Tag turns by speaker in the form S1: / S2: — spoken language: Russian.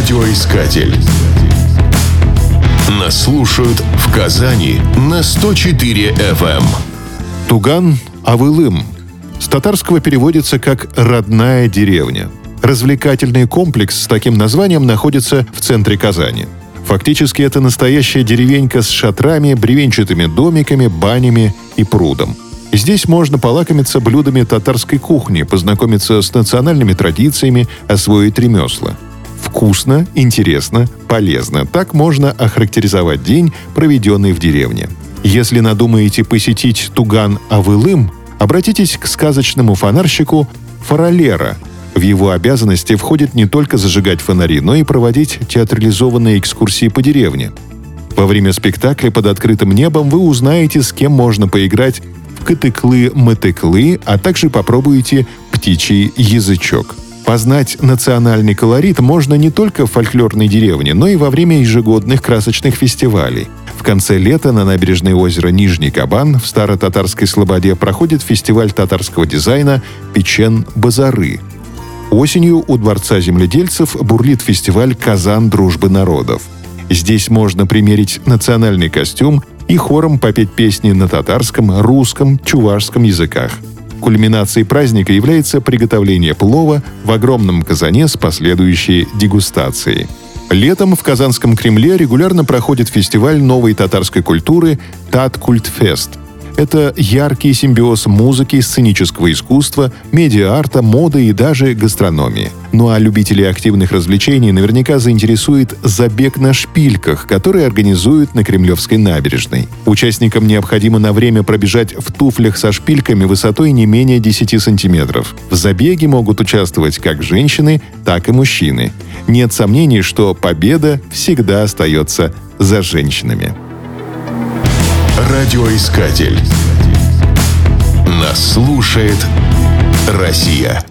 S1: Радиоискатель. Нас слушают в Казани на 104 FM.
S2: Туган Авылым. С татарского переводится как «родная деревня». Развлекательный комплекс с таким названием находится в центре Казани. Фактически это настоящая деревенька с шатрами, бревенчатыми домиками, банями и прудом. Здесь можно полакомиться блюдами татарской кухни, познакомиться с национальными традициями, освоить ремесла. Вкусно, интересно, полезно. Так можно охарактеризовать день, проведенный в деревне. Если надумаете посетить Туган-Авылым, обратитесь к сказочному фонарщику Фаралера. В его обязанности входит не только зажигать фонари, но и проводить театрализованные экскурсии по деревне. Во время спектакля под открытым небом вы узнаете, с кем можно поиграть в катыклы-мотыклы, а также попробуете птичий язычок. Познать национальный колорит можно не только в фольклорной деревне, но и во время ежегодных красочных фестивалей. В конце лета на набережной озера Нижний Кабан в Старо-Татарской Слободе проходит фестиваль татарского дизайна «Печен-Базары». Осенью у Дворца земледельцев бурлит фестиваль «Казан дружбы народов». Здесь можно примерить национальный костюм и хором попеть песни на татарском, русском, чувашском языках. Кульминацией праздника является приготовление плова в огромном казане с последующей дегустацией. Летом в Казанском Кремле регулярно проходит фестиваль новой татарской культуры «Таткультфест», это яркий симбиоз музыки, сценического искусства, медиа-арта, моды и даже гастрономии. Ну а любителей активных развлечений наверняка заинтересует забег на шпильках, который организуют на Кремлевской набережной. Участникам необходимо на время пробежать в туфлях со шпильками высотой не менее 10 сантиметров. В забеге могут участвовать как женщины, так и мужчины. Нет сомнений, что победа всегда остается за женщинами.
S1: Радиоискатель. Нас слушает Россия.